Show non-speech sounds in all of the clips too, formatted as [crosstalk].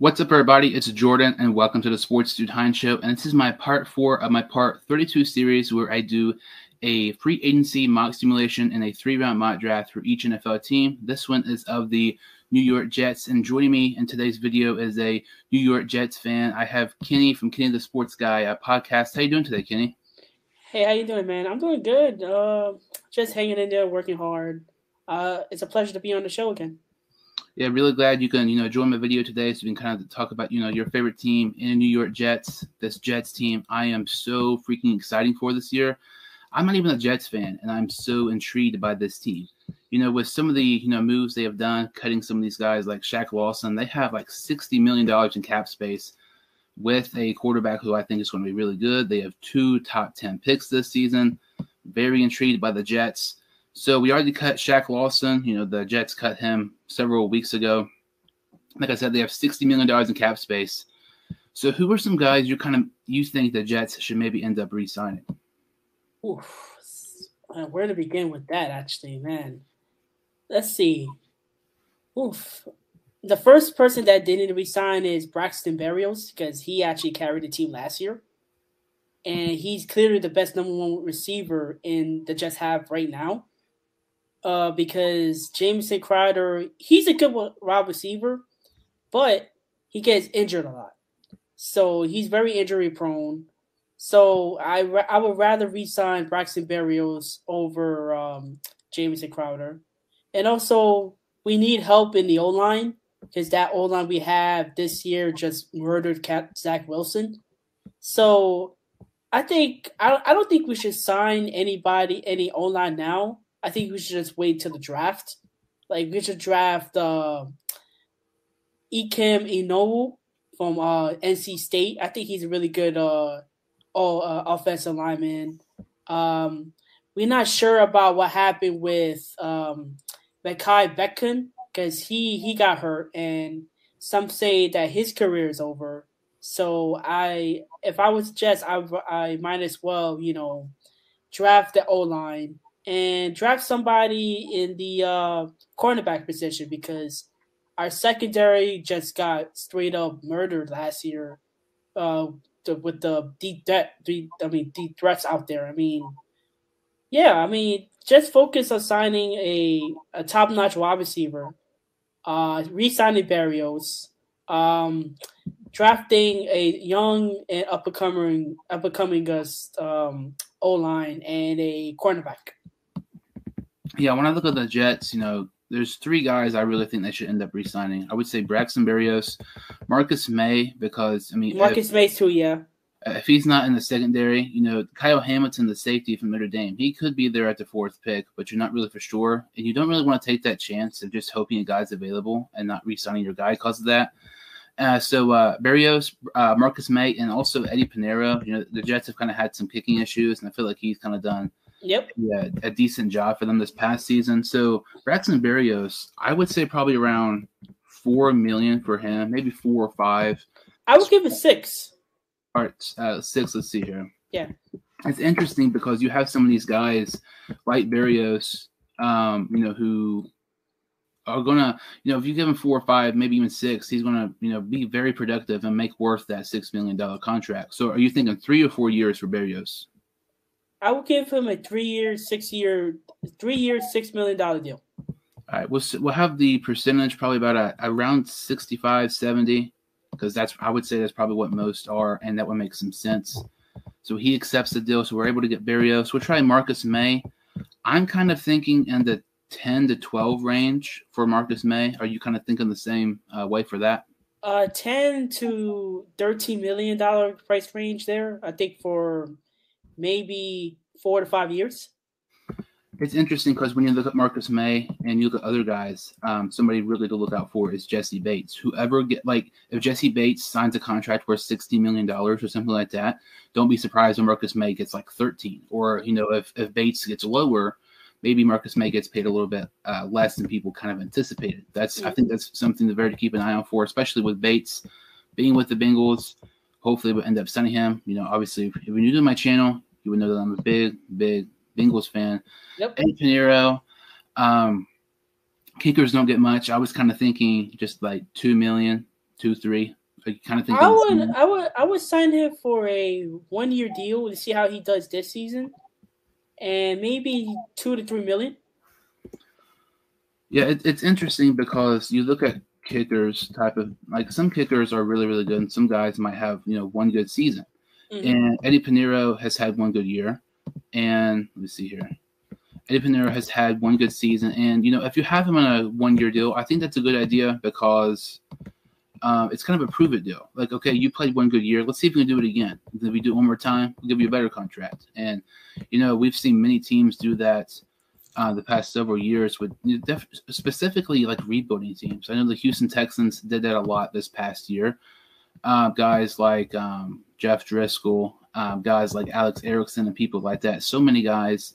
What's up, everybody? It's Jordan, and welcome to the Sports Dude Heinz Show. And this is my part four of my part 32 series where I do a free agency mock simulation and a three round mock draft for each NFL team. This one is of the New York Jets. And joining me in today's video is a New York Jets fan. I have Kenny from Kenny the Sports Guy a podcast. How you doing today, Kenny? Hey, how you doing, man? I'm doing good. Uh, just hanging in there, working hard. Uh, it's a pleasure to be on the show again yeah, really glad you can, you know, join my video today so we can kind of talk about, you know, your favorite team in New York Jets, this Jets team. I am so freaking exciting for this year. I'm not even a Jets fan, and I'm so intrigued by this team. You know, with some of the, you know, moves they have done, cutting some of these guys like Shaq Lawson, they have like $60 million in cap space with a quarterback who I think is going to be really good. They have two top 10 picks this season. Very intrigued by the Jets. So we already cut Shaq Lawson. You know, the Jets cut him several weeks ago. Like I said, they have $60 million in cap space. So who are some guys you kind of you think the Jets should maybe end up re-signing? Oof. Uh, where to begin with that, actually, man. Let's see. Oof. The first person that didn't resign is Braxton Berrios because he actually carried the team last year. And he's clearly the best number one receiver in the Jets have right now uh, because Jamison Crowder, he's a good wide receiver, but he gets injured a lot. So he's very injury prone. So I I would rather re-sign Braxton Berrios over um, Jamison Crowder, and also we need help in the O line because that O line we have this year just murdered Cap- Zach Wilson. So I think I I don't think we should sign anybody any O line now I think we should just wait till the draft. Like we should draft uh, Ikem Ekwonu from uh, NC State. I think he's a really good uh, all, uh, offensive lineman. Um, we're not sure about what happened with um, Mekhi Becton because he he got hurt, and some say that his career is over. So I, if I was Jets, I I might as well you know draft the O line and draft somebody in the uh, cornerback position because our secondary just got straight up murdered last year uh, with the deep I mean deep threats out there. I mean, yeah, I mean just focus on signing a, a top notch wide receiver, uh, re-signing Berrios, um, drafting a young and up and coming up and coming um, O line and a cornerback yeah, when I look at the Jets, you know, there's three guys I really think they should end up re-signing. I would say Braxton Berrios, Marcus Maye, because I mean Marcus Maye too, yeah. If he's not in the secondary, you know, Kyle Hamilton, the safety from Notre Dame, he could be there at the fourth pick, but you're not really for sure. And you don't really want to take that chance of just hoping a guy's available and not re-signing your guy because of that. Uh, so uh, Berrios, uh, Marcus Maye, and also Eddy Piñeiro. You know, the Jets have kind of had some kicking issues, and I feel like he's kind of done – Yep. Yeah, a decent job for them this past season. So Braxton Berrios, I would say probably around four million for him, maybe four or five. I would give it six. All right, uh, six. Let's see here. Yeah. It's interesting because you have some of these guys like Berrios, um, you know, who are gonna, you know, if you give him four or five, maybe even six, he's gonna, you know, be very productive and make worth that six million dollar contract. So, are you thinking three or four years for Berrios? I would give him a three year, six year, three year, six million dollar deal. All right, we'll we'll have the percentage probably about a, around 65, 70, because that's I would say that's probably what most are, and that would make some sense. So he accepts the deal, so we're able to get Berrios. We'll try Marcus Maye. I'm kind of thinking in the 10 to 12 range for Marcus Maye. Are you kind of thinking the same uh, way for that? Uh, 10 to 13 million dollar price range there. I think for maybe four to five years. It's interesting because when you look at Marcus Maye and you look at other guys, um, somebody really to look out for is Jessie Bates. Whoever get like if Jessie Bates signs a contract worth sixty million dollars or something like that, don't be surprised when Marcus Maye gets like thirteen. Or you know if if Bates gets lower, maybe Marcus Maye gets paid a little bit uh, less than people kind of anticipated. That's I think that's something to very to keep an eye on for, especially with Bates being with the Bengals. Hopefully, we'll end up signing him. You know, obviously, if you're new to my channel, you would know that I'm a big, big Bengals fan. Yep. Eddy Piñeiro, um, kickers don't get much. I was kind of thinking just like two million two, three. I kind of think I would, I would, I would sign him for a one year deal to see how he does this season, and maybe two to three million. Yeah, it, it's interesting because you look at kickers type of like some kickers are really really good, and some guys might have you know one good season. Mm-hmm. And Eddy Piñeiro has had one good year, and let me see here. Eddy Piñeiro has had one good season, and you know if you have him on a one year deal, I think that's a good idea because uh, it's kind of a prove it deal. Like, okay, you played one good year. Let's see if we can do it again. If we do it one more time, we'll give you a better contract. And, you know, we've seen many teams do that uh, the past several years with def- specifically like rebuilding teams. I know the Houston Texans did that a lot this past year. Uh, guys like um, Jeff Driskel, um, guys like Alex Erickson, and people like that. So many guys.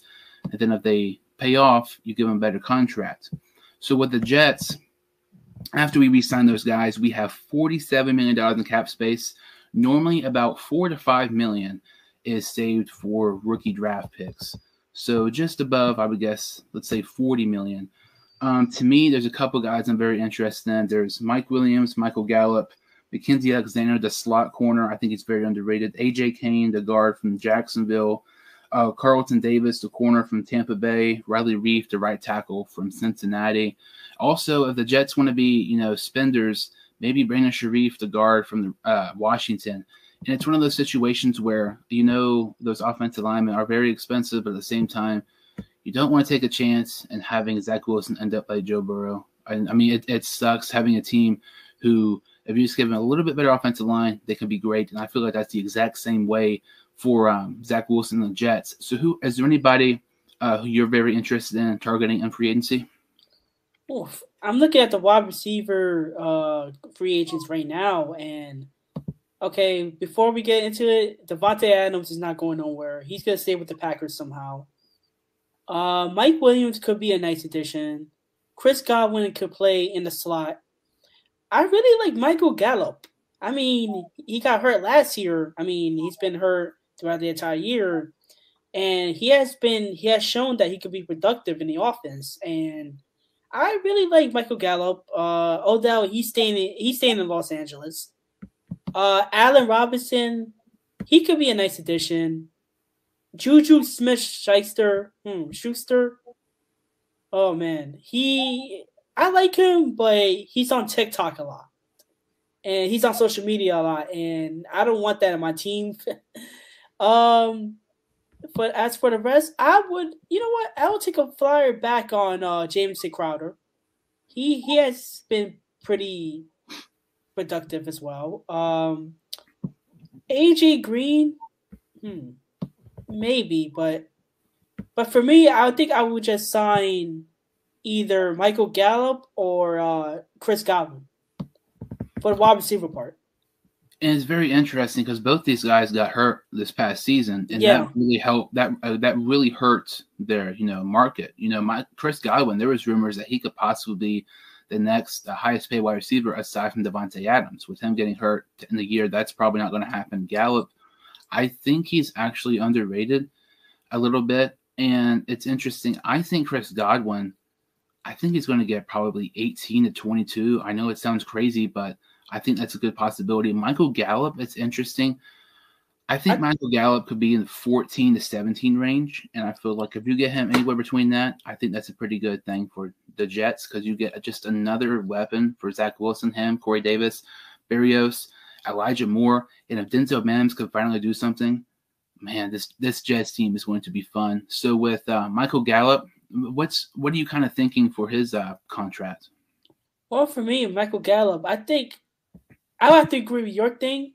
And then if they pay off, you give them better contract. So with the Jets, after we re-sign those guys, we have $47 million in cap space. Normally, about four to five million is saved for rookie draft picks. So just above, I would guess, let's say 40 million. Um, to me, there's a couple guys I'm very interested in. There's Mike Williams, Michael Gallup, Mackensie Alexander, the slot corner. I think he's very underrated. AJ Cann, the guard from Jacksonville. Uh, Carlton Davis, the corner from Tampa Bay, Riley Reiff, the right tackle from Cincinnati. Also, if the Jets want to be, you know, spenders, maybe Brandon Scherff, the guard from the, uh, Washington. And it's one of those situations where you know those offensive linemen are very expensive, but at the same time, you don't want to take a chance and having Zach Wilson end up like Joe Burrow. I, I mean, it, it sucks having a team who, if you just give them a little bit better offensive line, they can be great. And I feel like that's the exact same way for um, Zach Wilson and the Jets. So, who is there anybody uh, who you're very interested in targeting in free agency? Oof. I'm looking at the wide receiver uh, free agents right now, and okay, before we get into it, Davante Adams is not going nowhere. He's gonna stay with the Packers somehow. Uh, Mike Williams could be a nice addition. Chris Godwin could play in the slot. I really like Michael Gallup. I mean, he got hurt last year. I mean, he's been hurt throughout the entire year, and he has been he has shown that he could be productive in the offense. And I really like Michael Gallup. Uh, Odell, he's staying in, he's staying in Los Angeles. Uh, Allen Robinson, he could be a nice addition. Juju Smith Schuster, hmm, Schuster. Oh man, he I like him, but he's on TikTok a lot, and he's on social media a lot, and I don't want that in my team. [laughs] Um, but as for the rest, I would, you know what? I will take a flyer back on uh, Jamison Crowder. He he has been pretty productive as well. Um, AJ Green, hmm, maybe, but but for me, I think I would just sign either Michael Gallup or uh, Chris Godwin for the wide receiver part and it's very interesting because both these guys got hurt this past season, and yeah. that really helped. That uh, that really hurt their you know market. You know, my Chris Godwin. There was rumors that he could possibly be the next uh, highest paid wide receiver aside from Davante Adams. With him getting hurt in the year, that's probably not going to happen. Gallup, I think he's actually underrated a little bit, and it's interesting. I think Chris Godwin. I think he's going to get probably 18 to 22. I know it sounds crazy, but I think that's a good possibility. Michael Gallup, it's interesting. I think I, Michael Gallup could be in the 14 to 17 range. And I feel like if you get him anywhere between that, I think that's a pretty good thing for the Jets because you get just another weapon for Zach Wilson, him, Corey Davis, Berrios, Elijah Moore. And if Denzel Mims could finally do something, man, this this Jets team is going to be fun. So with uh, Michael Gallup, what's what are you kind of thinking for his uh, contract? Well, for me, Michael Gallup, I think I have to agree with your thing,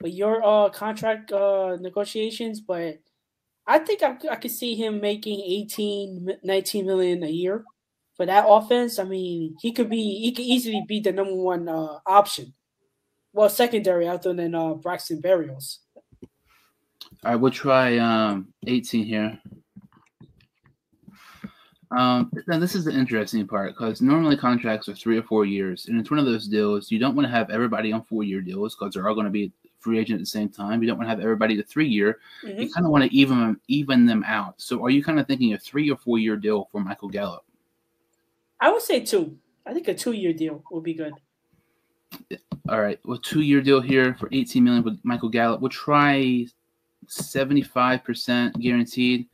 with your uh contract uh negotiations, but I think I, I could see him making 18, 19 million a year for that offense. I mean, he could be he could easily be the number one uh, option. Well, secondary other than uh, Braxton Berrios. All right, we'll try um, 18 here. Um, now this is the interesting part because normally contracts are three or four years, and it's one of those deals you don't want to have everybody on four-year deals because they're all going to be free agent at the same time. You don't want to have everybody to three-year. Mm-hmm. You kind of want to even them, even them out. So, are you kind of thinking a three or four-year deal for Michael Gallup? I would say two. I think a two-year deal would be good. All right, well, two year deal here for 18 million with Michael Gallup. We'll try 75% guaranteed.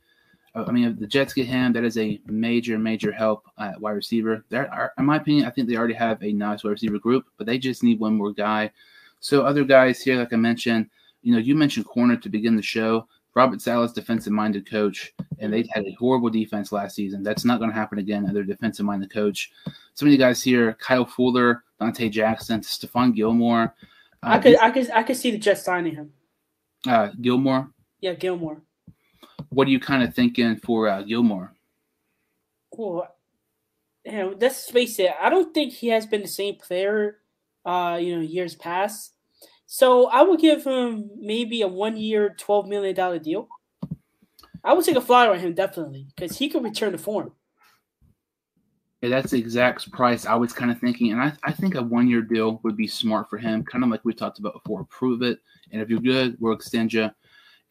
I mean, if the Jets get him, that is a major, major help at wide receiver. There are, in my opinion, I think they already have a nice wide receiver group, but they just need one more guy. So other guys here, like I mentioned, you know, you mentioned corner to begin the show. Robert Saleh's defensive-minded coach, and they had a horrible defense last season. That's not going to happen again. Another defensive-minded coach. Some of you guys here: Kyle Fuller, Donte Jackson, Stephon Gilmore. Uh, I could, I could, I could see the Jets signing him. Uh, Gilmore. Yeah, Gilmore. What are you kind of thinking for uh, Gilmore? Well, you know, let's face it. I don't think he has been the same player, uh, you know, years past. So I would give him maybe a one-year, twelve million dollar deal. I would take a flyer on him definitely because he could return to form. Yeah, that's the exact price I was kind of thinking, and I, I think a one-year deal would be smart for him, kind of like we talked about before. Prove it, and if you're good, we'll extend you.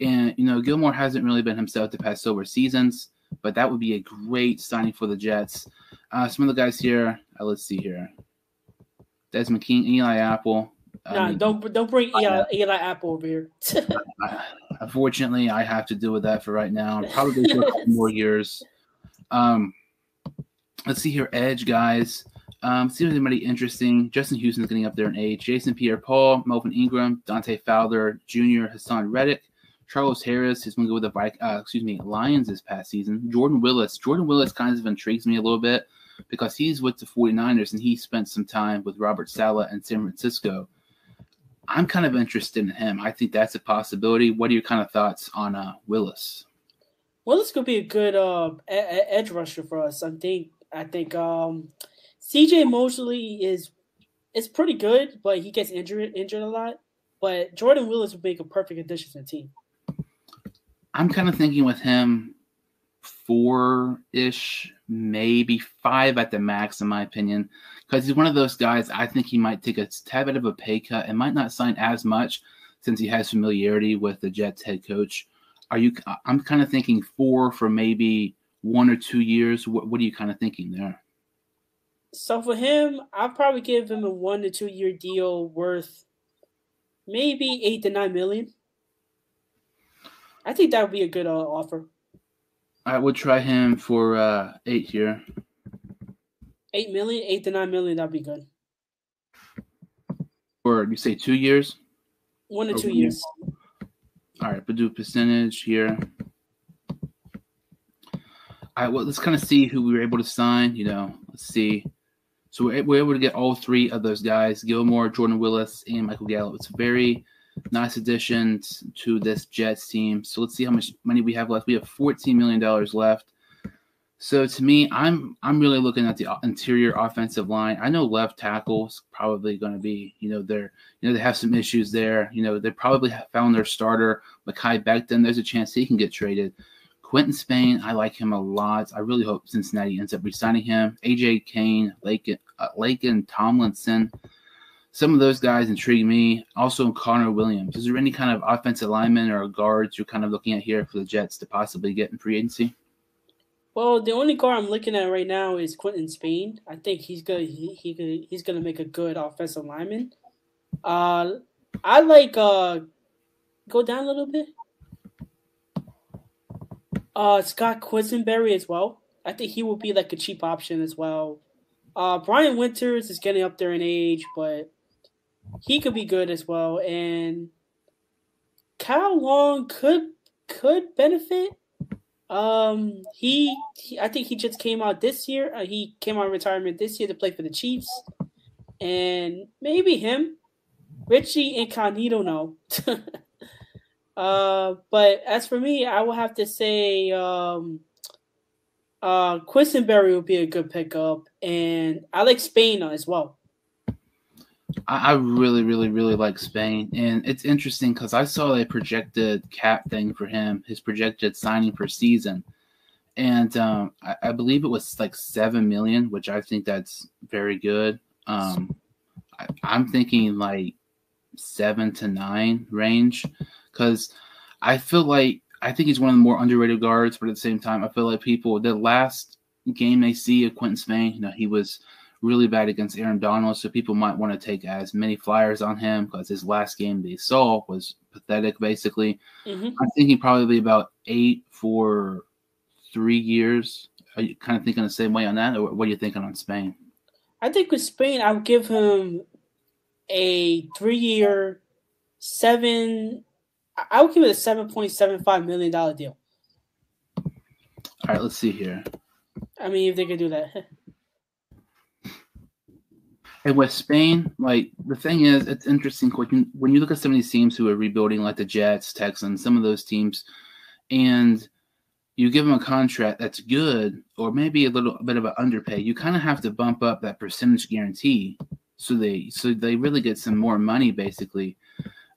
And you know, Gilmore hasn't really been himself the past several seasons, but that would be a great signing for the Jets. Uh, some of the guys here, uh, let's see here: Desmond King, Eli Apple. No, mean, don't don't bring Eli, Eli Apple over here. [laughs] unfortunately, I have to deal with that for right now. Probably for a couple [laughs] more years. Um, let's see here, Edge guys. Um, see if anybody interesting. Justin Houston's getting up there in age. Jason Pierre-Paul, Melvin Ingram, Dante Fowler Jr., Haason Reddick, Charles Harris is going to go with the uh, excuse me Lions this past season. Jordan Willis. Jordan Willis kind of intrigues me a little bit because he's with the 49ers and he spent some time with Robert Saleh in San Francisco. I'm kind of interested in him. I think that's a possibility. What are your kind of thoughts on uh, Willis? Willis could be a good uh, edge rusher for us. I think. I think um, C.J. Mosley is is pretty good, but he gets injured injured a lot. But Jordan Willis would make a perfect addition to the team. I'm kind of thinking with him four ish, maybe five at the max, in my opinion, because he's one of those guys. I think he might take a tad bit of a pay cut and might not sign as much since he has familiarity with the Jets head coach. Are you? I'm kind of thinking four for maybe one or two years. What, what are you kind of thinking there? So for him, I'll probably give him a one to two year deal worth maybe eight to nine million. I think that would be a good uh, offer. I would try him for uh, eight here. Eight million, eight to nine million. That'd be good. Or you say two years? One to or two years. All right, but do percentage here. All right, well, let's kind of see who we were able to sign. You know, let's see. So we're, we're able to get all three of those guys: Gilmore, Jordan Willis, and Michael Gallup. It's very nice additions to this Jets team. So let's see how much money we have left. We have $14 million left. So to me, I'm I'm really looking at the interior offensive line. I know left tackles probably going to be, you know, they're you know they have some issues there. You know, they probably found their starter, Mekhi Becton. There's a chance he can get traded. Quinton Spain, I like him a lot. I really hope Cincinnati ends up resigning him. AJ Cann, Lake, uh, Laken Tomlinson some of those guys intrigue me. Also, Connor Williams. Is there any kind of offensive lineman or guards you're kind of looking at here for the Jets to possibly get in free agency? Well, the only guard I'm looking at right now is Quinton Spain. I think he's good. He, he he's gonna make a good offensive lineman. Uh, I like uh, go down a little bit. Uh, Scott Quessenberry as well. I think he will be like a cheap option as well. Uh, Brian Winters is getting up there in age, but he could be good as well. And Kyle Long could could benefit. Um, he, he I think he just came out this year. Uh, he came out retirement this year to play for the Chiefs, and maybe him, Richie Incognito. No. [laughs] uh, but as for me, I will have to say um, uh, Quessenberry would be a good pickup, and like Spain as well. I, really, really, really like Spain, and it's interesting because I saw a projected cap thing for him, his projected signing per season, and um, I, I, believe it was like seven million, which I think that's very good. Um, I, I'm thinking like seven to nine range, because I feel like I think he's one of the more underrated guards, but at the same time, I feel like people the last game they see of Quinton Spain, you know, he was really bad against Aaron Donald, so people might want to take as many flyers on him because his last game they saw was pathetic, basically. Mm-hmm. I'm thinking probably about eight for three years. Are you kind of thinking the same way on that, or what are you thinking on Spain? I think with Spain, I would give him a three-year, seven. I would give it a seven point seven five million dollar deal. All right, let's see here. I mean, if they could do that. [laughs] And with Spain, like the thing is, it's interesting when you, when you look at some of these teams who are rebuilding, like the Jets, Texans, some of those teams, and you give them a contract that's good, or maybe a little bit of an underpay. You kind of have to bump up that percentage guarantee, so they so they really get some more money, basically,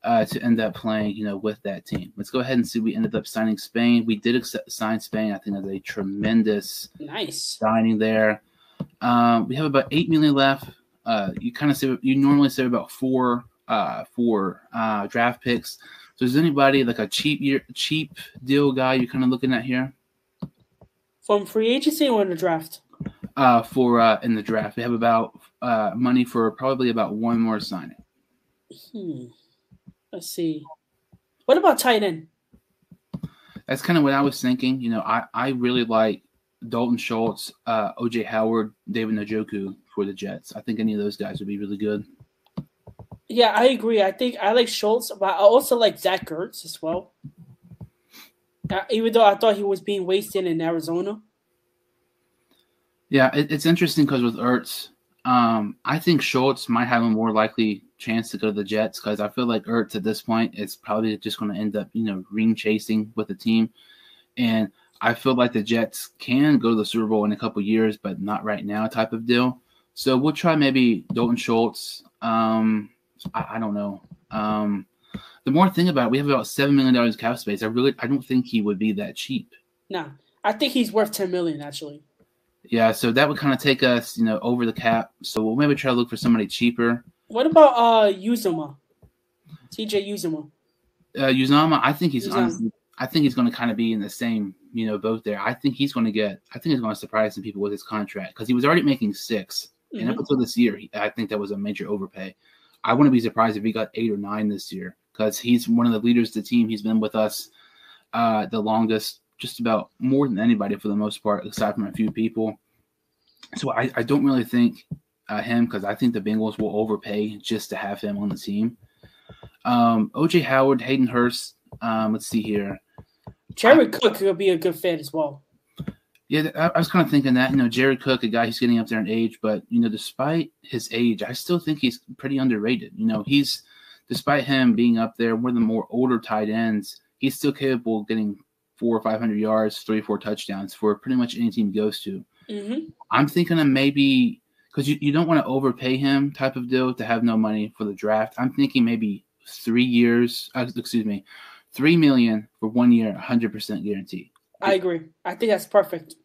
uh, to end up playing, you know, with that team. Let's go ahead and see. We ended up signing Spain. We did accept, sign Spain. I think that's a tremendous nice signing there. Um, we have about eight million left uh, you kind of say you normally say about four uh, for uh, draft picks. So is anybody like a cheap year, cheap deal guy you're kind of looking at here? From free agency or in the draft? Uh, for uh, in the draft, we have about uh, money for probably about one more signing. Hmm. Let's see. What about tight end? That's kind of what I was thinking. You know, I, I really like Dalton Schultz, uh, OJ Howard, David Njoku for the Jets. I think any of those guys would be really good. Yeah, I agree. I think I like Schultz, but I also like Zach Ertz as well. Uh, even though I thought he was being wasted in Arizona. Yeah, it, it's interesting because with Ertz, um, I think Schultz might have a more likely chance to go to the Jets because I feel like Ertz at this point is probably just going to end up, you know, ring chasing with the team. And I feel like the Jets can go to the Super Bowl in a couple years, but not right now, type of deal. So we'll try maybe Dalton Schultz. Um, I, I, don't know. Um, the more thing about it, we have about seven million dollars in cap space. I really, I don't think he would be that cheap. No, I think he's worth ten million actually. Yeah, so that would kind of take us, you know, over the cap. So we'll maybe try to look for somebody cheaper. What about uh Uzomah? TJ Uzomah. Uh, Uzomah, I think he's honestly, I think he's going to kind of be in the same you know, both there. I think he's going to get. I think he's going to surprise some people with his contract because he was already making 6 mm-hmm. And up until this year, he, I think that was a major overpay. I wouldn't be surprised if he got eight or nine this year because he's one of the leaders of the team. He's been with us uh, the longest, just about more than anybody for the most part, aside from a few people. So I, I don't really think uh, him because I think the Bengals will overpay just to have him on the team. Um, OJ Howard, Hayden Hurst. Um, let's see here. Jared Cook could be a good fit as well. Yeah, I, was kind of thinking that. You know, Jared Cook, a guy who's getting up there in age, but you know, despite his age, I still think he's pretty underrated. You know, he's despite him being up there, one of the more older tight ends, he's still capable of getting four or five hundred yards, three or four touchdowns for pretty much any team he goes to. Mm-hmm. I'm thinking of maybe because you, you don't want to overpay him type of deal to have no money for the draft. I'm thinking maybe three years. Uh, excuse me, Three million for one year, hundred percent guarantee. I agree. I think that's perfect.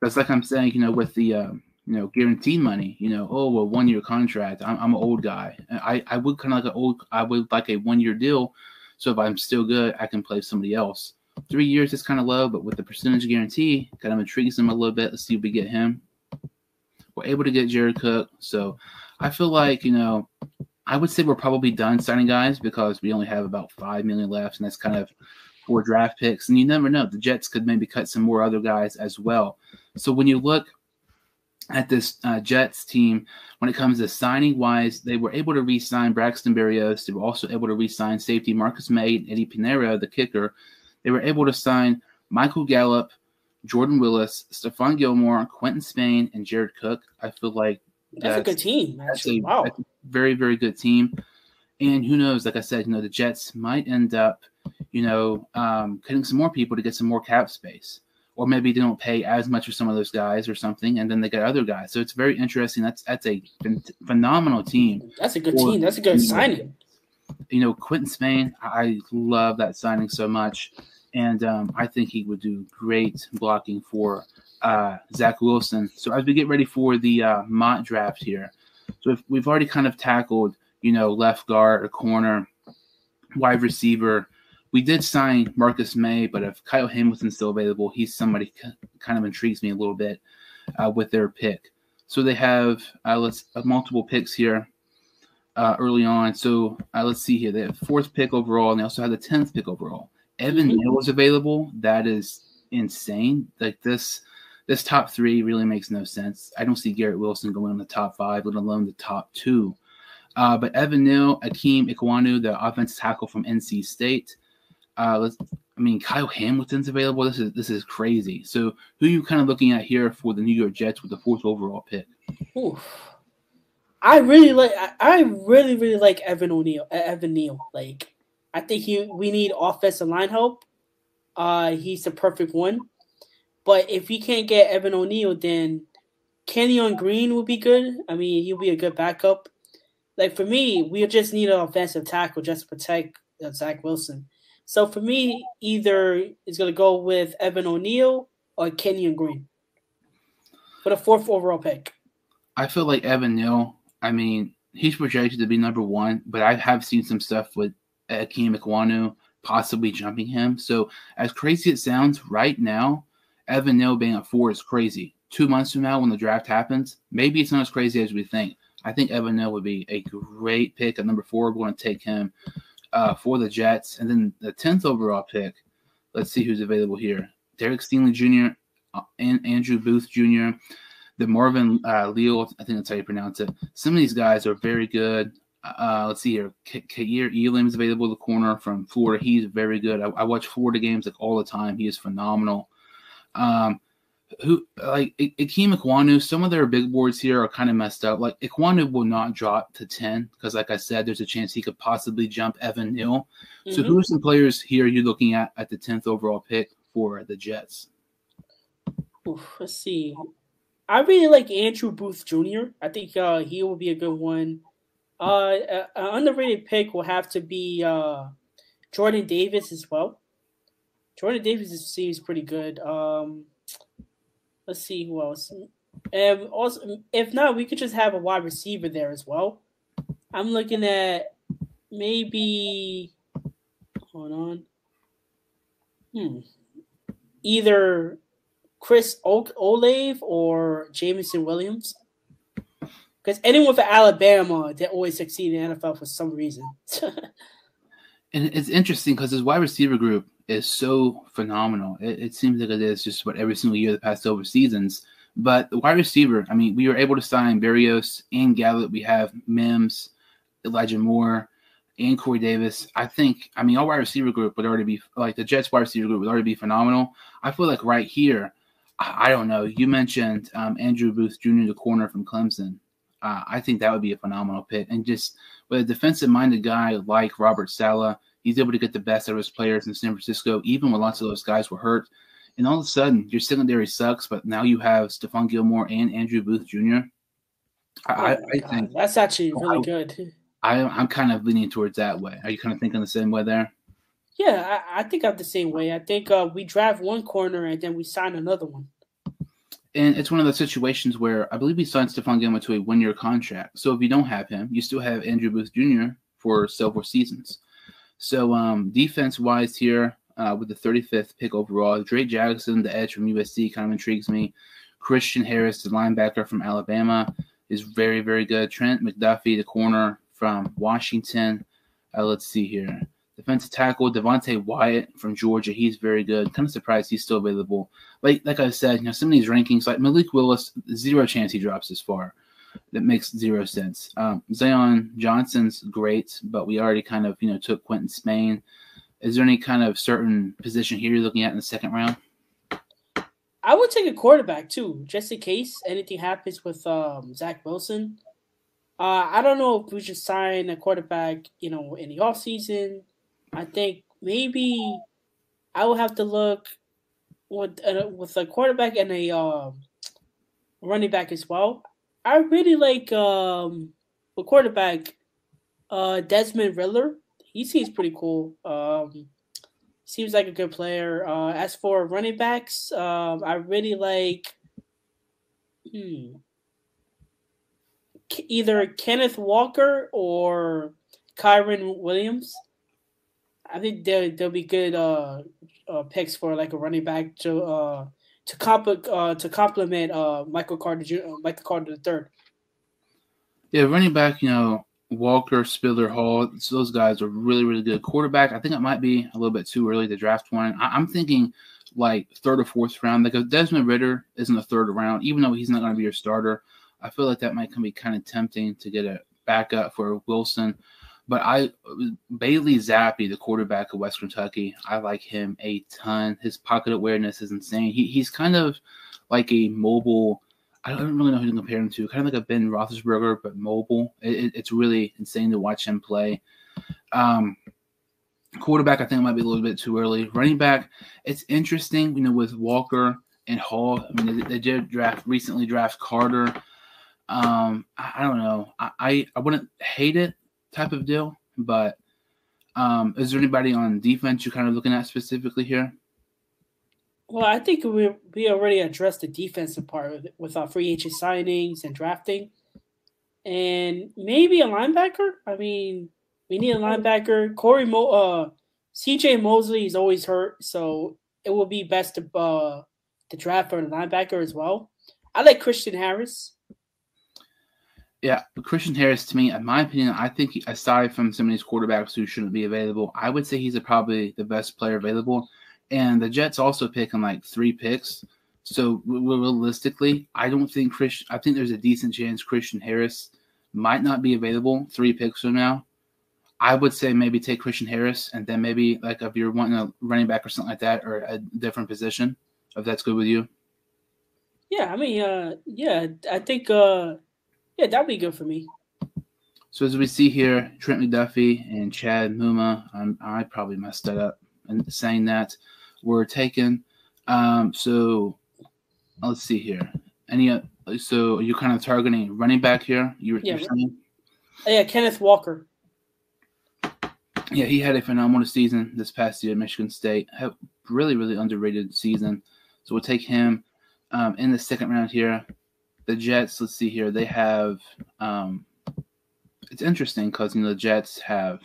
That's like I'm saying, you know, with the uh, you know guaranteed money, you know, oh well, one year contract. I'm, I'm an old guy. I I would kind of like an old. I would like a one year deal. So if I'm still good, I can play somebody else. Three years is kind of low, but with the percentage guarantee, kind of intrigues him a little bit. Let's see if we get him. We're able to get Jared Cook, so I feel like you know I would say we're probably done signing guys because we only have about five million left, and that's kind of four draft picks. And you never know; the Jets could maybe cut some more other guys as well. So when you look at this uh, Jets team, when it comes to signing wise, they were able to re-sign Braxton Berrios. They were also able to re-sign safety Marcus Maye and Eddy Piñeiro, the kicker. They were able to sign Michael Gallup, Jordan Willis, Stephon Gilmore, Quinton Spain, and Jared Cook. I feel like that's, that's a good team. Actually. That's a, wow. That's a very, very good team. And who knows? Like I said, you know, the Jets might end up, you know, um, cutting some more people to get some more cap space, or maybe they don't pay as much for some of those guys or something, and then they get other guys. So it's very interesting. That's that's a phenomenal team. That's a good team. That's a good signing. You know, Quinton Spain, I love that signing so much, and um, I think he would do great blocking for uh, Zach Wilson. So as we get ready for the uh, mock draft here, so if we've already kind of tackled, you know, left guard or corner, wide receiver. We did sign Marcus Maye, but if Kyle Hamilton's still available, he's somebody kind of intrigues me a little bit. uh, with their pick. So they have uh, let's uh, multiple picks here uh, early on. So uh, let's see here. They have fourth pick overall, and they also have the tenth pick overall. Evan mm-hmm. Neal is available. That is insane. Like this, this top three really makes no sense. I don't see Garrett Wilson going in the top five, let alone the top two. Uh, but Evan Neal, Ikem Ekwonu, the offensive tackle from NC State. Uh, let's, I mean, Kyle Hamilton's available. This is this is crazy. So, who are you kind of looking at here for the New York Jets with the fourth overall pick? Oof. I really like. I really really like Evan O'Neill. Evan Neal. Like, I think he we need offensive line help. Uh, he's the perfect one. But if we can't get Evan O'Neill, then Kenyon Green would be good. I mean, he'll be a good backup. Like for me, we just need an offensive tackle just to protect uh, Zach Wilson. So for me, either it's going to go with Evan O'Neill or Kenyon Green for the fourth overall pick. I feel like Evan Neal. I mean, he's projected to be number one, but I have seen some stuff with Akeem Ekwonu possibly jumping him. So as crazy as it sounds right now, Evan Neal being at four is crazy. Two months from now, when the draft happens, maybe it's not as crazy as we think. I think Evan Neal would be a great pick at number four. We're going to take him uh, for the Jets. And then the 10th overall pick, let's see who's available here. Derek Stingley Jr., uh, and Andrew Booth Jr., the Marvin uh, Leo, I think that's how you pronounce it. Some of these guys are very good. Uh, let's see here. Kaiir Elam is available the corner from Florida. He's very good. I, I, watch Florida games like all the time. He is phenomenal. Um, who like Ikem Ekwonu, some of their big boards here are kind of messed up. Like Ekwonu will not drop to 10 because, like I said, there's a chance he could possibly jump Evan Neal. Mm-hmm. So, who are some players here you're looking at at the 10th overall pick for the Jets? Oof, let's see. I really like Andrew Booth Jr. I think uh, he will be a good one. Uh, an underrated pick will have to be uh, Jordan Davis as well. Jordan Davis seems pretty good. Um, let's see who else. And also, if not, we could just have a wide receiver there as well. I'm looking at maybe. Hold on. Hmm. Either Chris Olave or Jameson Williams. Because anyone for Alabama, they always succeed in the NFL for some reason. [laughs] and it's interesting because his wide receiver group is so phenomenal. It, it, seems like it is just about every single year the past over seasons. But the wide receiver, I mean, we were able to sign Berrios and Gallup. We have Mims, Elijah Moore, and Corey Davis. I think, I mean, our wide receiver group would already be like the Jets wide receiver group would already be phenomenal. I feel like right here, I, I don't know. You mentioned um, Andrew Booth Jr., the corner from Clemson. Uh, I think that would be a phenomenal pick. And just with a defensive minded guy like Robert Saleh, he's able to get the best out of his players in San Francisco, even when lots of those guys were hurt. And all of a sudden, your secondary sucks, but now you have Stephon Gilmore and Andrew Booth Jr. I, oh I think that's actually really I, good. I, I'm kind of leaning towards that way. Are you kind of thinking the same way there? Yeah, I, I think I'm the same way. I think uh, we draft one corner and then we sign another one and it's one of those situations where I believe he signed Stephon Gilmore to a one-year contract. So if you don't have him, you still have Andrew Booth Jr. for several seasons. So um, defense-wise here, uh, with the 35th pick overall, Drake Jackson, the edge from USC, kind of intrigues me. Christian Harris, the linebacker from Alabama, is very, very good. Trent McDuffie, the corner from Washington. Uh, let's see here. Defensive tackle Devonte Wyatt from Georgia. He's very good. Kind of surprised he's still available. Like like I said, you know, some of these rankings, like Malik Willis, zero chance he drops this far. That makes zero sense. Um, Zion Johnson's great, but we already kind of you know took Quinton Spain. Is there any kind of certain position here you're looking at in the second round? I would take a quarterback too, just in case anything happens with um, Zach Wilson. Uh, I don't know if we should sign a quarterback, you know, in the offseason I think maybe I will have to look with uh, with a quarterback and a uh, running back as well. I really like um, the quarterback, uh, Desmond Ridder. He seems pretty cool. Um, seems like a good player. Uh, as for running backs, um, I really like hmm, either Kenneth Walker or Kyren Williams. I think they'll they'll be good uh, uh, picks for like a running back to uh, to comp- uh, to complement uh, Michael Carter Jr., uh, Michael Carter the third. Yeah, running back, you know, Walker, Spiller, Hall, those guys are really, really good. Quarterback, I think it might be a little bit too early to draft one. I, am thinking like third or fourth round because Desmond Ridder is in the third round, even though he's not going to be your starter. I feel like that might be kind of tempting to get a backup for Wilson. But I Bailey Zappe, the quarterback of West Kentucky, I like him a ton. His pocket awareness is insane. He, he's kind of like a mobile. I don't really know who to compare him to. Kind of like a Ben Roethlisberger, but mobile. It, it's really insane to watch him play. Um, quarterback, I think might be a little bit too early. Running back, it's interesting. You know, with Walker and Hall. I mean, they, they did draft recently draft Carter. Um, I, I don't know. I, I, I wouldn't hate it type of deal. But um, is there anybody on defense you're kind of looking at specifically here? Well, I think we we already addressed the defensive part with, our free agent signings and drafting, and maybe a linebacker. I mean, we need a linebacker. Corey Mo, uh, C.J. Mosley is always hurt, so it would be best to uh, to draft for a linebacker as well. I like Christian Harris. Yeah, Christian Harris, to me, in my opinion, I think aside from some of these quarterbacks who shouldn't be available, I would say he's a, probably the best player available. And the Jets also pick him like three picks. So realistically, I don't think Christian. I think there's a decent chance Christian Harris might not be available three picks from now. I would say maybe take Christian Harris, and then maybe like if you're wanting a running back or something like that, or a different position, if that's good with you. Yeah, I mean, uh, yeah, I think uh, yeah, that'd be good for me. So as we see here, Trent McDuffie and Chad Muma, I'm, I probably messed that up and saying that were taken. Um, so let's see here. Any uh, so you're kind of targeting running back here? You're, yeah, saying? Yeah, Kenneth Walker. Yeah, he had a phenomenal season this past year at Michigan State. Have really, really underrated season. So we'll take him um, in the second round here the Jets, let's see here, they have um, it's interesting because you know the Jets have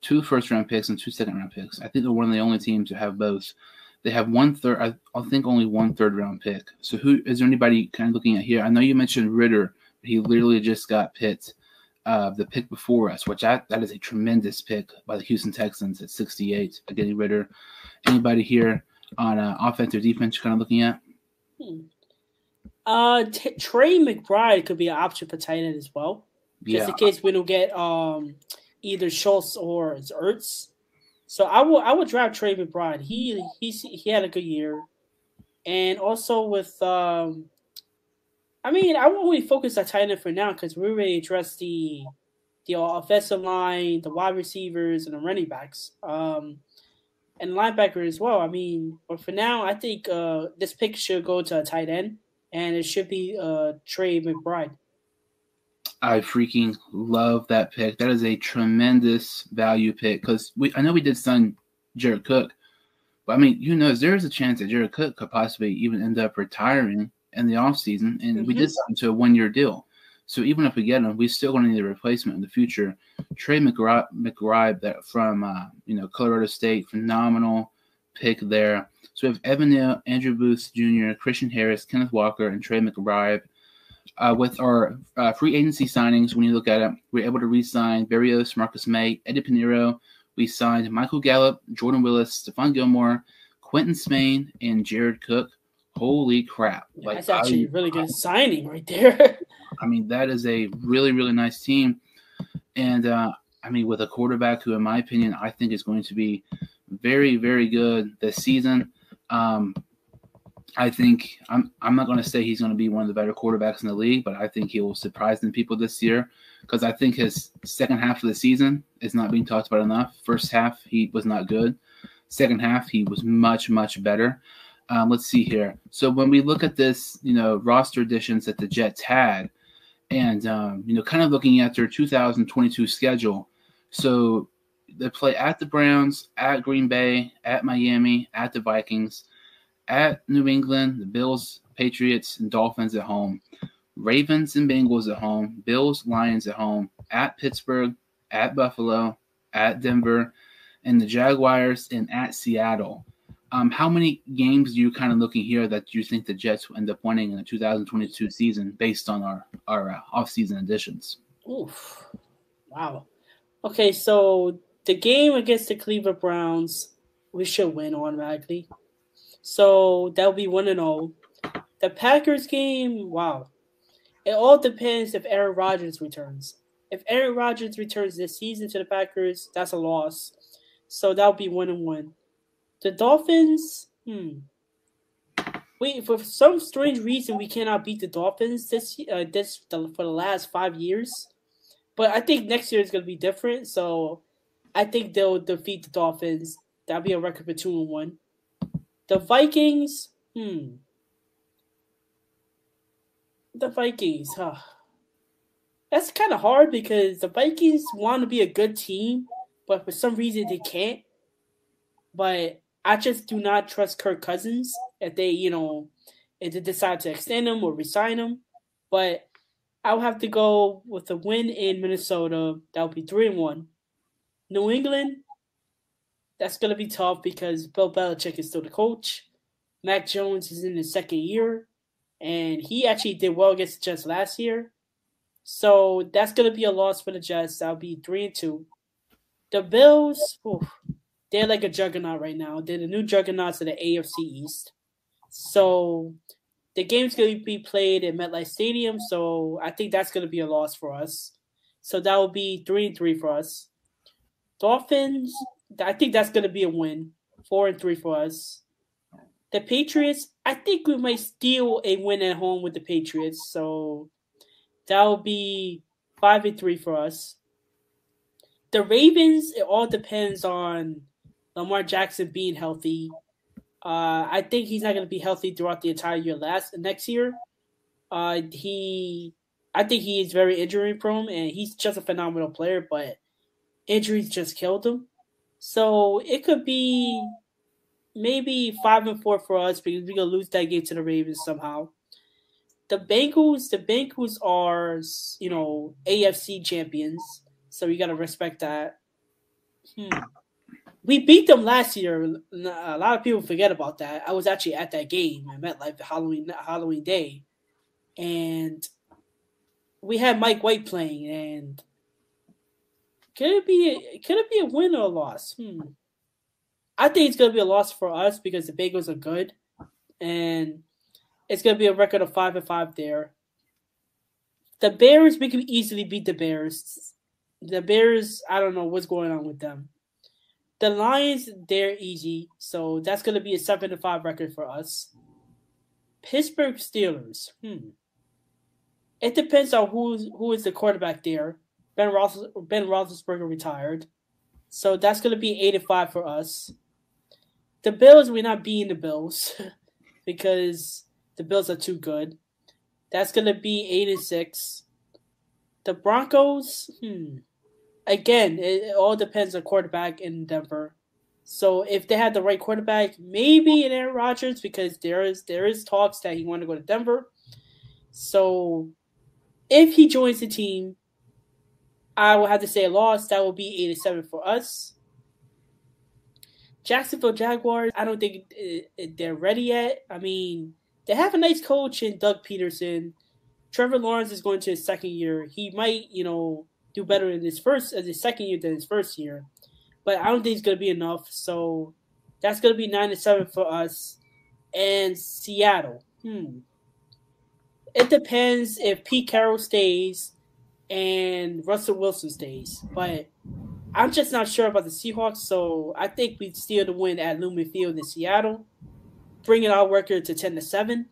two first round picks and two second round picks. I think they're one of the only teams to have both. They have one third, I, I think only one third round pick. So who is there anybody kind of looking at here? I know you mentioned Ridder. He literally just got picked uh, the pick before us, which I, that is a tremendous pick by the Houston Texans at 68 getting Ridder. Anybody here on uh, offense or defense you're kind of looking at? Hmm. Uh, t- Trey McBride could be an option for tight end as well, yeah. just in case we don't get um either Schultz or Ertz. So I will I would draft Trey McBride. He he's he had a good year, and also with um, I mean I won't really focus on tight end for now because we already addressed the the offensive line, the wide receivers, and the running backs. Um, and linebacker as well. I mean, but for now, I think uh, this pick should go to a tight end and it should be uh, Trey McBride. I freaking love that pick. That is a tremendous value pick because we I know we did sign Jared Cook, but I mean, you know, there is a chance that Jared Cook could possibly even end up retiring in the offseason, and mm-hmm. we did sign to a one year deal. So even if we get him, we still going to need a replacement in the future. Trey McBride, McBride that from uh, you know Colorado State, phenomenal pick there. So we have Evan Neal, Andrew Booth Jr., Christian Harris, Kenneth Walker, and Trey McBride. Uh, with our uh, free agency signings, when you look at it, we are able to re-sign Berrios, Marcus Maye, Eddy Piñeiro. We signed Michael Gallup, Jordan Willis, Stephon Gilmore, Quinton Spain, and Jared Cook. Holy crap! Like, that's actually I, a really good I, signing right there. [laughs] I mean, that is a really, really nice team. And uh, I mean, with a quarterback who, in my opinion, I think is going to be very, very good this season. Um, I think I'm I'm not going to say he's going to be one of the better quarterbacks in the league, but I think he will surprise them people this year because I think his second half of the season is not being talked about enough. First half he was not good. Second half he was much much better. Um, let's see here. So when we look at this, you know, roster additions that the Jets had, and um, you know, kind of looking at their 2022 schedule. So they play at the Browns, at Green Bay, at Miami, at the Vikings, at New England, the Bills, Patriots, and Dolphins at home, Ravens and Bengals at home, Bills, Lions at home, at Pittsburgh, at Buffalo, at Denver, and the Jaguars and at Seattle. Um, how many games do you kind of looking here that you think the Jets will end up winning in the 2022 season based on our our uh, offseason additions? Oof. Wow. Okay, so the game against the Cleveland Browns, we should win automatically. So that'll be one and all. The Packers game, wow. It all depends if Aaron Rodgers returns. If Aaron Rodgers returns this season to the Packers, that's a loss. So that'll be one and one. The Dolphins, hmm. Wait, for some strange reason, we cannot beat the Dolphins this uh, this the, for the last five years. But I think next year is going to be different. So I think they'll defeat the Dolphins. That'll be a record for two and one. The Vikings, hmm. The Vikings, huh. That's kind of hard because the Vikings want to be a good team, but for some reason they can't. But I just do not trust Kirk Cousins if they, you know, if they decide to extend him or resign him. But I'll have to go with a win in Minnesota. That would be three and one. New England, that's gonna be tough because Bill Belichick is still the coach. Mac Jones is in his second year, and he actually did well against the Jets last year. So that's gonna be a loss for the Jets. That'll be three and two. The Bills, oof, they're like a juggernaut right now. They're the new juggernauts of the AFC East. So the game's going to be played at MetLife Stadium, so I think that's going to be a loss for us. So that will be three and three for us. Dolphins, I think that's going to be a win, four and three for us. The Patriots, I think we might steal a win at home with the Patriots, so that will be five and three for us. The Ravens, it all depends on Lamar Jackson being healthy uh, I think he's not going to be healthy throughout the entire year last next year. Uh, he, I think he is very injury prone, and he's just a phenomenal player. But injuries just killed him. So it could be maybe five and four for us because we're gonna lose that game to the Ravens somehow. The Bengals, the Bengals are you know AFC champions, so we gotta respect that. Hmm we beat them last year. A lot of people forget about that. I was actually at that game. I met like Halloween Halloween day, and we had Mike White playing. And could it be could it be a win or a loss? Hmm. I think it's gonna be a loss for us because the Bengals are good, and it's gonna be a record of five and five there. The Bears, we can easily beat the Bears. The Bears, I don't know what's going on with them. The Lions, they're easy, so that's going to be a seven to five record for us. Pittsburgh Steelers, hmm. It depends on who's who is the quarterback there. Ben Roethlis, Ben Roethlisberger retired, so that's going to be eight and five for us. The Bills, we're not beating the Bills [laughs] because the Bills are too good. That's going to be eight and six. The Broncos, hmm again, it, it all depends on quarterback in Denver. So if they had the right quarterback, maybe in Aaron Rodgers, because there is there is talks that he want to go to Denver. So if he joins the team, I will have to say loss. That will be 87 for us. Jacksonville Jaguars, I don't think they're ready yet. I mean, they have a nice coach in Doug Pederson. Trevor Lawrence is going to his second year. He might, you know, do better in his first as his second year than his first year. But I don't think it's gonna be enough. So that's gonna be nine to seven for us. And Seattle. Hmm. It depends if Pete Carroll stays and Russell Wilson stays. But I'm just not sure about the Seahawks, so I think we steal the win at Lumen Field in Seattle, bringing our record to ten to seven,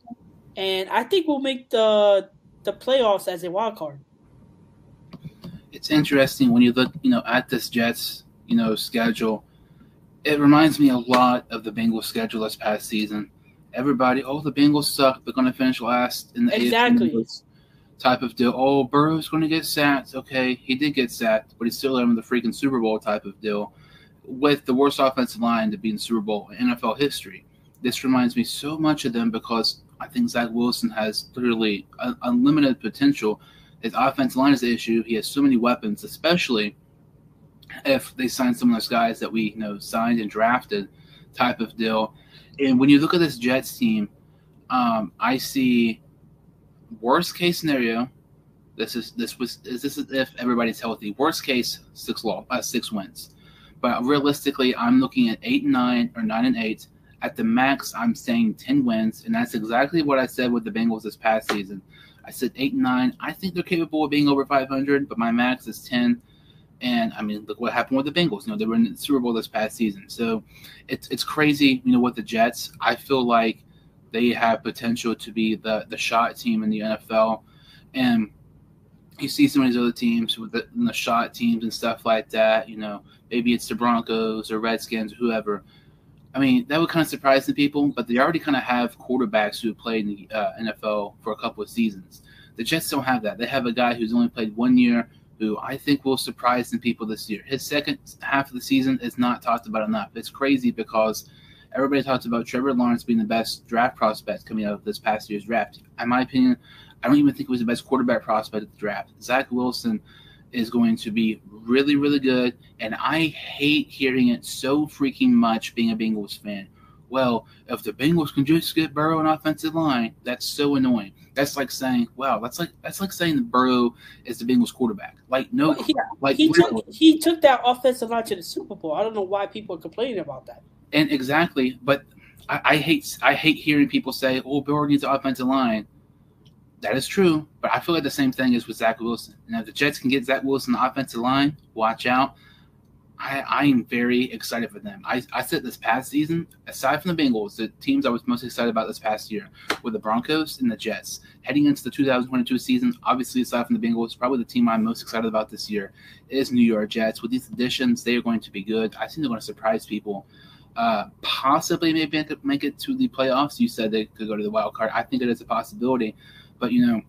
and I think we'll make the the playoffs as a wild card it's interesting when you look, you know, at this Jets, you know, schedule. It reminds me a lot of the Bengals schedule this past season. Everybody, oh, the Bengals suck. They're going to finish last in the exactly type of deal. Oh, Burrow's going to get sacked. Okay, he did get sacked, but he's still in the freaking Super Bowl type of deal with the worst offensive line to be in Super Bowl in NFL history. This reminds me so much of them because I think Zach Wilson has literally unlimited potential his offensive line is the issue. He has so many weapons, especially if they sign some of those guys that we you know signed and drafted type of deal. And when you look at this Jets team, um, I see worst case scenario. This is this was is this is if everybody's healthy. Worst case six law uh, six wins, but realistically, I'm looking at eight and nine or nine and eight. At the max, I'm saying ten wins, and that's exactly what I said with the Bengals this past season. I said eight and nine. I think they're capable of being over 500, but my max is 10. And I mean, look what happened with the Bengals. You know, they were in the Super Bowl this past season. So it's it's crazy. You know, with the Jets, I feel like they have potential to be the the shot team in the NFL. And you see some of these other teams with the, the shot teams and stuff like that. You know, maybe it's the Broncos or Redskins or whoever. I mean, that would kind of surprise some people, but they already kind of have quarterbacks who played in the uh, NFL for a couple of seasons. The Jets don't have that. They have a guy who's only played one year who I think will surprise some people this year. His second half of the season is not talked about enough. It's crazy because everybody talks about Trevor Lawrence being the best draft prospect coming out of this past year's draft. In my opinion, I don't even think he was the best quarterback prospect of the draft. Zach Wilson is going to be really, really good. And I hate hearing it so freaking much being a Bengals fan. Well, if the Bengals can just get Burrow an offensive line, that's so annoying. That's like saying, wow, that's like that's like saying that Burrow is the Bengals quarterback. Like no, Well, he, like he took he took that offensive line to the Super Bowl. I don't know why people are complaining about that. And exactly, but I, I hate I hate hearing people say, "Oh, Burrow needs an offensive line." That is true, but I feel like the same thing is with Zach Wilson. And if the Jets can get Zach Wilson the offensive line, watch out. I, I am very excited for them. I, I said this past season, aside from the Bengals, the teams I was most excited about this past year were the Broncos and the Jets. Heading into the 2022 season, obviously, aside from the Bengals, probably the team I'm most excited about this year is New York Jets. With these additions, they are going to be good. I think they're going to surprise people. Uh, possibly maybe make it, to the playoffs. You said they could go to the wild card. I think it is a possibility. But, you know,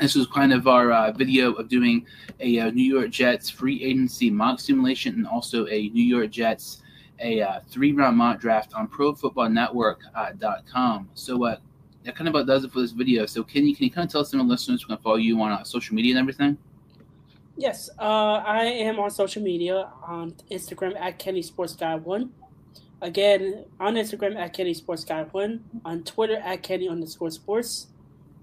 this was kind of our uh, video of doing a uh, New York Jets free agency mock simulation and also a New York Jets a uh, three round mock draft on ProFootballNetwork.com. so uh, that kind of about does it for this video. So Kenny, can you kind of tell us some of the listeners who can follow you on uh, social media and everything? Yes, uh, I am on social media on Instagram at Kenny Sports Guy One. Again, on Instagram at Kenny Sports Guy One, on Twitter at Kenny underscore Sports,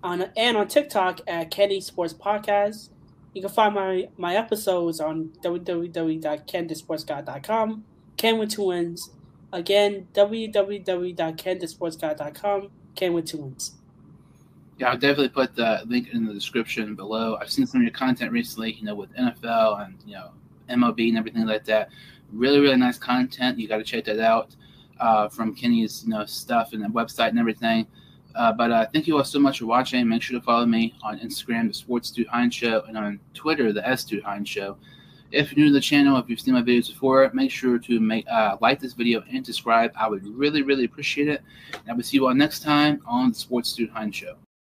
on and on TikTok at Kenny Sports Podcast. You can find my my episodes on www.kennthesportsguy.com. Ken with two wins. Again, www.kennthesportsguy.com. Ken with two wins. Yeah, I'll definitely put the link in the description below. I've seen some of your content recently, you know, with NFL and you know MLB and everything like that. Really, really nice content. You got to check that out uh, from Kenny's you know stuff and the website and everything. Uh, but uh, thank you all so much for watching. Make sure to follow me on Instagram, the Sports Dude Heinz Show, and on Twitter, the S Dude Heinz Show. If you're new to the channel, if you've seen my videos before, make sure to make uh, like this video and subscribe. I would really, really appreciate it. And I will see you all next time on the Sports Dude Heinz Show.